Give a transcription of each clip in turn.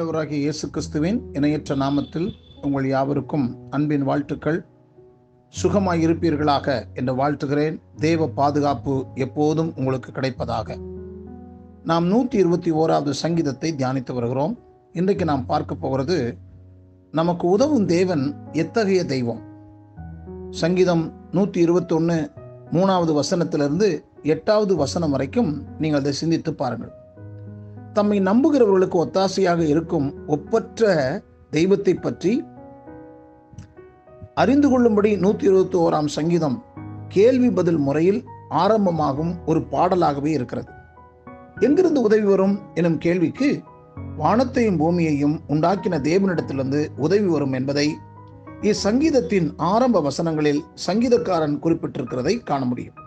ஆண்டவராகிய இயேசு கிறிஸ்துவின் இணையற்ற நாமத்தில் உங்கள் யாவருக்கும் அன்பின் வாழ்த்துக்கள். சுகமாய் இருப்பீர்களாக என்று வாழ்த்துகிறேன். தேவ பாதுகாப்பு எப்போதும் உங்களுக்கு கிடைப்பதாக. நாம் நூற்றி இருபத்தி ஓராவது சங்கீதத்தை தியானித்து வருகிறோம். இன்றைக்கு நாம் பார்க்க போகிறது நமக்கு உதவும் தேவன் எத்தகைய தெய்வம்? சங்கீதம் நூற்றி இருபத்தொன்று மூணாவது வசனத்திலிருந்து எட்டாவது வசனம் வரைக்கும் நீங்கள் அதை சிந்தித்து பாருங்கள். தம்மை நம்புகிறவர்களுக்கு ஒத்தாசையாக இருக்கும் ஒப்பற்ற தெய்வத்தை பற்றி அறிந்து கொள்ளும்படி நூற்றி இருபத்தி ஓராம் சங்கீதம் கேள்வி பதில் முறையில் ஆரம்பமாகும் ஒரு பாடலாகவே இருக்கிறது. எங்கிருந்து உதவி வரும் எனும் கேள்விக்கு வானத்தையும் பூமியையும் உண்டாக்கின தேவனிடத்திலிருந்து உதவி வரும் என்பதை இச்சங்கீதத்தின் ஆரம்ப வசனங்களில் சங்கீதக்காரன் குறிப்பிட்டிருக்கிறதை காண முடியும்.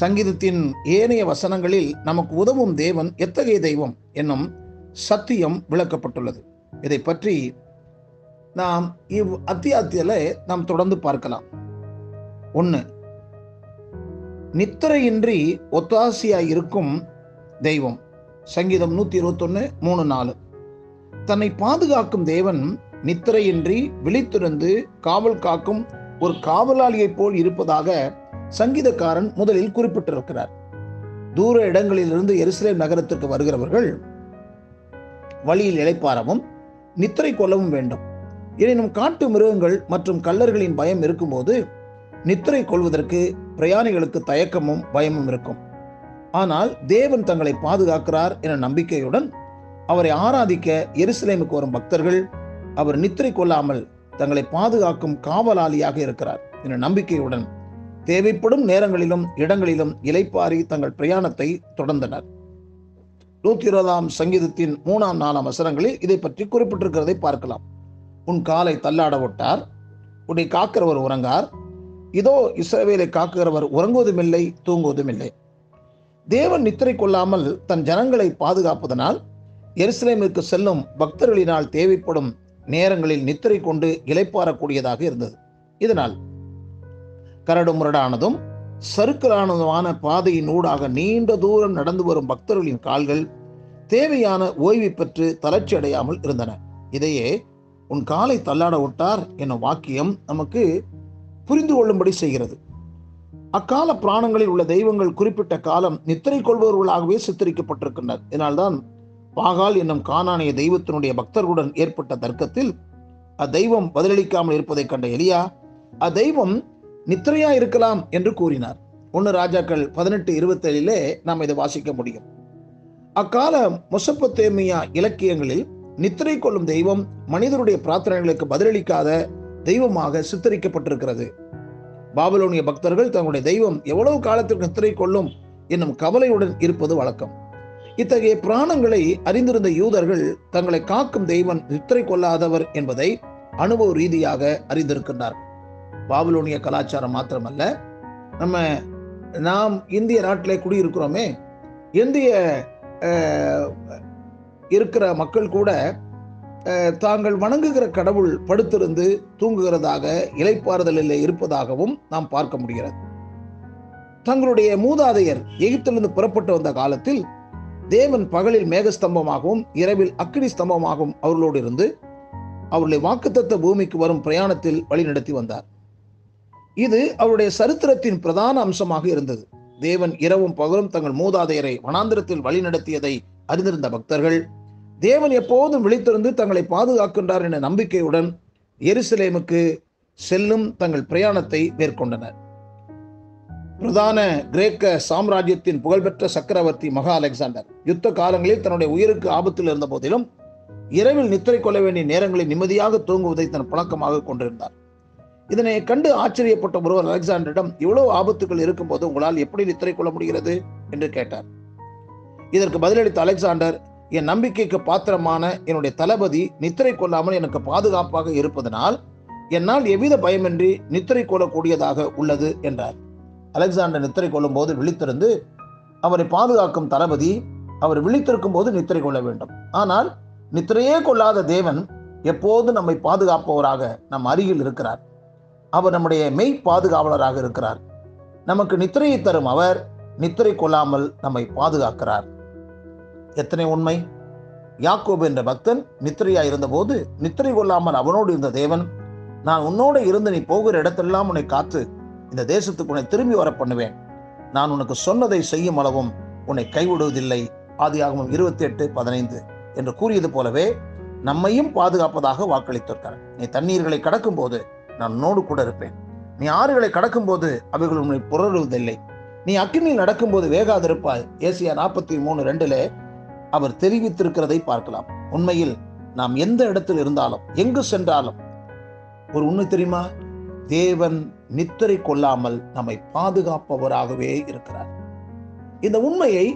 சங்கீதத்தின் ஏனைய வசனங்களில் நமக்கு உதவும் தேவன் எத்தகைய தெய்வம் என்னும் சத்தியம் விளக்கப்பட்டுள்ளது. இதை பற்றி நாம் இவ் அத்தியாத்தியில நாம் தொடர்ந்து பார்க்கலாம். ஒன்று நித்திரையின்றி ஒத்தாசியாய் இருக்கும் தெய்வம். சங்கீதம் நூத்தி இருபத்தொன்னு மூணு நாலு. தன்னை பாதுகாக்கும் தேவன் நித்திரையின்றி விழித்திருந்து காவல் காக்கும் ஒரு காவலாளியைப் போல் இருப்பதாக சங்கீதக்காரன் முதலில் குறிப்பிட்டிருக்கிறார். தூர இடங்களிலிருந்து எருசலேம் நகரத்திற்கு வருகிறவர்கள் வழியில் இழைப்பாரவும் நித்திரை கொள்ளவும் வேண்டும். எனினும் காட்டு மிருகங்கள் மற்றும் கல்லர்களின் பயம் இருக்கும்போது நித்திரை கொள்வதற்கு பிரயாணிகளுக்கு தயக்கமும் பயமும் இருக்கும். ஆனால் தேவன் தங்களை பாதுகாக்கிறார் என நம்பிக்கையுடன் அவரை ஆராதிக்க எருசலேமுக்கு வரும் பக்தர்கள் அவர் நித்திரை கொள்ளாமல் தங்களை பாதுகாக்கும் காவலாளியாக இருக்கிறார் என நம்பிக்கையுடன் தேவைப்படும் நேரங்களிலும் இடங்களிலும் இலைப்பாரி தங்கள் பிரயாணத்தை தொடர்ந்தனர். நூத்தி இருபதாம் சங்கீதத்தின் மூணாம் நாலாம் வசனங்களில் இதை பற்றி குறிப்பிட்டிருக்கிறதை பார்க்கலாம். உன் காலை தள்ளாட விட்டார் உன்னை காக்கிறவர் உறங்கார். இதோ இஸ்ரவேலை காக்குகிறவர் உறங்குவதுமில்லை தூங்குவதுமில்லை. தேவன் நித்திரை கொள்ளாமல் தன் ஜனங்களை பாதுகாப்பதனால் எருசலேமிற்கு செல்லும் பக்தர்களினால் தேவைப்படும் நேரங்களில் நித்திரை கொண்டு இலைப்பாறக்கூடியதாக இருந்தது. இதனால் கரடு முரடானதும் சறுக்கலானதுமான பாதையின் ஊடாக நீண்ட தூரம் நடந்து வரும் பக்தர்களின் கால்கள் தேவையான ஓய்வு பெற்று தளர்ச்சி அடையாமல் இருந்தன. இதையே உன் காலை தள்ளாட விட்டார் என வாக்கியம் நமக்கு புரிந்து கொள்ளும்படி செய்கிறது. அக்கால பிராணங்களில் உள்ள தெய்வங்கள் குறிப்பிட்ட காலம் நித்திரை கொள்பவர்களாகவே சித்தரிக்கப்பட்டிருக்கின்றனர். இதனால்தான் பாகால் என்னும் காணானிய தெய்வத்தினுடைய பக்தர்களுடன் ஏற்பட்ட தர்க்கத்தில் அத்தெய்வம் பதிலளிக்காமல் இருப்பதைக் கண்ட எலியா அத்தெய்வம் நித்திரையா இருக்கலாம் என்று கூறினார். ஒன்று ராஜாக்கள் பதினெட்டு இருபத்தேழிலே நாம் இதை வாசிக்க முடியும். அக்கால மொசப்பத்தேமியா இலக்கியங்களில் நித்திரை கொள்ளும் தெய்வம் மனிதருடைய பிரார்த்தனைகளுக்கு பதிலளிக்காத தெய்வமாக சித்தரிக்கப்பட்டிருக்கிறது. பாபலோனிய பக்தர்கள் தங்களுடைய தெய்வம் எவ்வளவு காலத்திற்கு நித்திரை கொள்ளும் என்னும் கவலையுடன் இருப்பது வழக்கம். இத்தகைய பிராணங்களை அறிந்திருந்த யூதர்கள் தங்களை காக்கும் தெய்வம் நித்திரை கொள்ளாதவர் என்பதை அனுபவ ரீதியாக அறிந்திருக்கின்றார்கள். பாபிலோனிய கலாச்சாரம் மாத்திரமல்ல. நம்ம நாம் இந்திய நாட்டிலே குடியிருக்கிறோமே இந்திய இருக்கிற மக்கள் கூட தாங்கள் வணங்குகிற கடவுள் படுத்திருந்து தூங்குகிறதாக இலைப்பாறுதலில் இருப்பதாகவும் நாம் பார்க்க முடிகிறது. தங்களுடைய மூதாதையர் எகிப்திலிருந்து புறப்பட்டு வந்த காலத்தில் தேவன் பகலில் மேகஸ்தம்பமாகவும் இரவில் அக்கினி ஸ்தம்பமாகவும் அவர்களோடு இருந்து அவருடைய வாக்குத்தத்த பூமிக்கு வரும் பிரயாணத்தில் வழிநடத்தி வந்தார். இது அவருடைய சரித்திரத்தின் பிரதான அம்சமாக இருந்தது. தேவன் இரவும் பகலும் தங்கள் மூதாதையரை வனாந்திரத்தில் வழிநடத்தியதை அறிந்திருந்த பக்தர்கள் தேவன் எப்போதும் விழித்திருந்து தங்களை பாதுகாக்கின்றார் என நம்பிக்கையுடன் எருசலேமுக்கு செல்லும் தங்கள் பிரயாணத்தை மேற்கொண்டனர். பிரதான கிரேக்க சாம்ராஜ்யத்தின் புகழ்பெற்ற சக்கரவர்த்தி மகா அலெக்சாண்டர் யுத்த காலங்களில் தன்னுடைய உயிருக்கு ஆபத்தில் இருந்த போதிலும் இரவில் நித்திரை கொள்ள வேண்டிய நேரங்களில் நிம்மதியாக தூங்குவதை தன் பழக்கமாக கொண்டிருந்தார். இதனை கண்டு ஆச்சரியப்பட்ட ஒருவர் அலெக்சாண்டரிடம் இவ்வளவு ஆபத்துகள் இருக்கும்போது உங்களால் எப்படி நித்திரை கொள்ள முடிகிறது? என்று கேட்டார். இதற்கு பதிலளித்த அலெக்சாண்டர் என் நம்பிக்கைக்கு பாத்திரமான என்னுடைய தளபதி நித்திரை கொள்ளாமல் எனக்கு பாதுகாப்பாக இருப்பதனால் என்னால் எவ்வித பயமின்றி நித்திரை கொள்ளக்கூடியதாக உள்ளது என்றார். அலெக்சாண்டர் நித்திரை கொள்ளும் போது விழித்திருந்து அவரை பாதுகாக்கும் தளபதி அவர் விழித்திருக்கும் போது நித்திரை கொள்ள வேண்டும். ஆனால் நித்திரையே கொள்ளாத தேவன் எப்போது நம்மை பாதுகாப்பவராக நம் அருகில் இருக்கிறார். அவர் நம்முடைய மெய் பாதுகாவலராக இருக்கிறார். நமக்கு நித்திரையை தரும் அவர் நித்திரை கொள்ளாமல் நம்மை பாதுகாக்கிறார். எத்தனை உண்மை? யாக்கோபு என்ற பக்தன் நித்திரையா இருந்தபோது நித்திரை கொள்ளாமல் அவனோடு இருந்த தேவன் நான் உன்னோட இருந்து நீ போகிற இடத்தெல்லாம் உன்னை காத்து இந்த தேசத்துக்கு உன்னை திரும்பி வர பண்ணுவேன். நான் உனக்கு சொன்னதை செய்யும் அளவும் உன்னை கைவிடுவதில்லை. ஆதியாகமம் இருபத்தி எட்டு பதினைந்து என்று கூறியது போலவே நம்மையும் பாதுகாப்பதாக வாக்களித்திருக்கிறார் நீ தண்ணீர்களை கடக்கும் போது நான் உன்னோடு கூட இருப்பேன். நீ ஆறுகளை கடக்கும் போது அவைகள் உன்னை புரறுவதில்லை நீ அக்கினியில் நடக்கும்போது வேகாதிருப்பாய். ஏசியா நாற்பத்தி மூணு ரெண்டுல அவர் தெரிவித்திருக்கிறதை பார்க்கலாம். உண்மையில் நாம் எந்த இடத்தில் இருந்தாலும் எங்கு சென்றாலும் ஒரு உண்மை தெரியுமா? தேவன் நித்திரை கொள்ளாமல் நம்மை பாதுகாப்பவராகவே இருக்கிறார். இந்த உண்மையை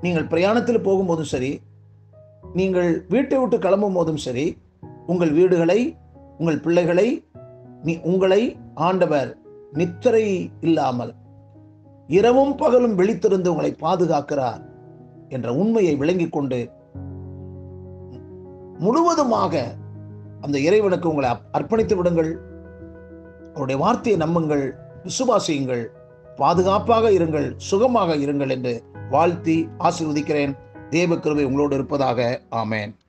நீங்கள் பிரயாணத்தில் போகும்போதும் சரி நீங்கள் வீட்டை விட்டு கிளம்பும் போதும் சரி உங்கள் வீடுகளை உங்கள் பிள்ளைகளை நீ உங்களை ஆண்டவர் நித்திரை இல்லாமல் இரவும் பகலும் விழித்திருந்து உங்களை பாதுகாக்கிறார் என்ற உண்மையை விளங்கிக் கொண்டு முழுவதுமாக அந்த இறைவனுக்கு உங்களை அர்ப்பணித்து விடுங்கள். அவருடைய வார்த்தையை நம்புங்கள் விசுவாசியுங்கள் பாதுகாப்பாக இருங்கள் சுகமாக இருங்கள் என்று வாழ்த்தி ஆசீர்வதிக்கிறேன். தேவ கிருபை உங்களோடு இருப்பதாக. ஆமேன்.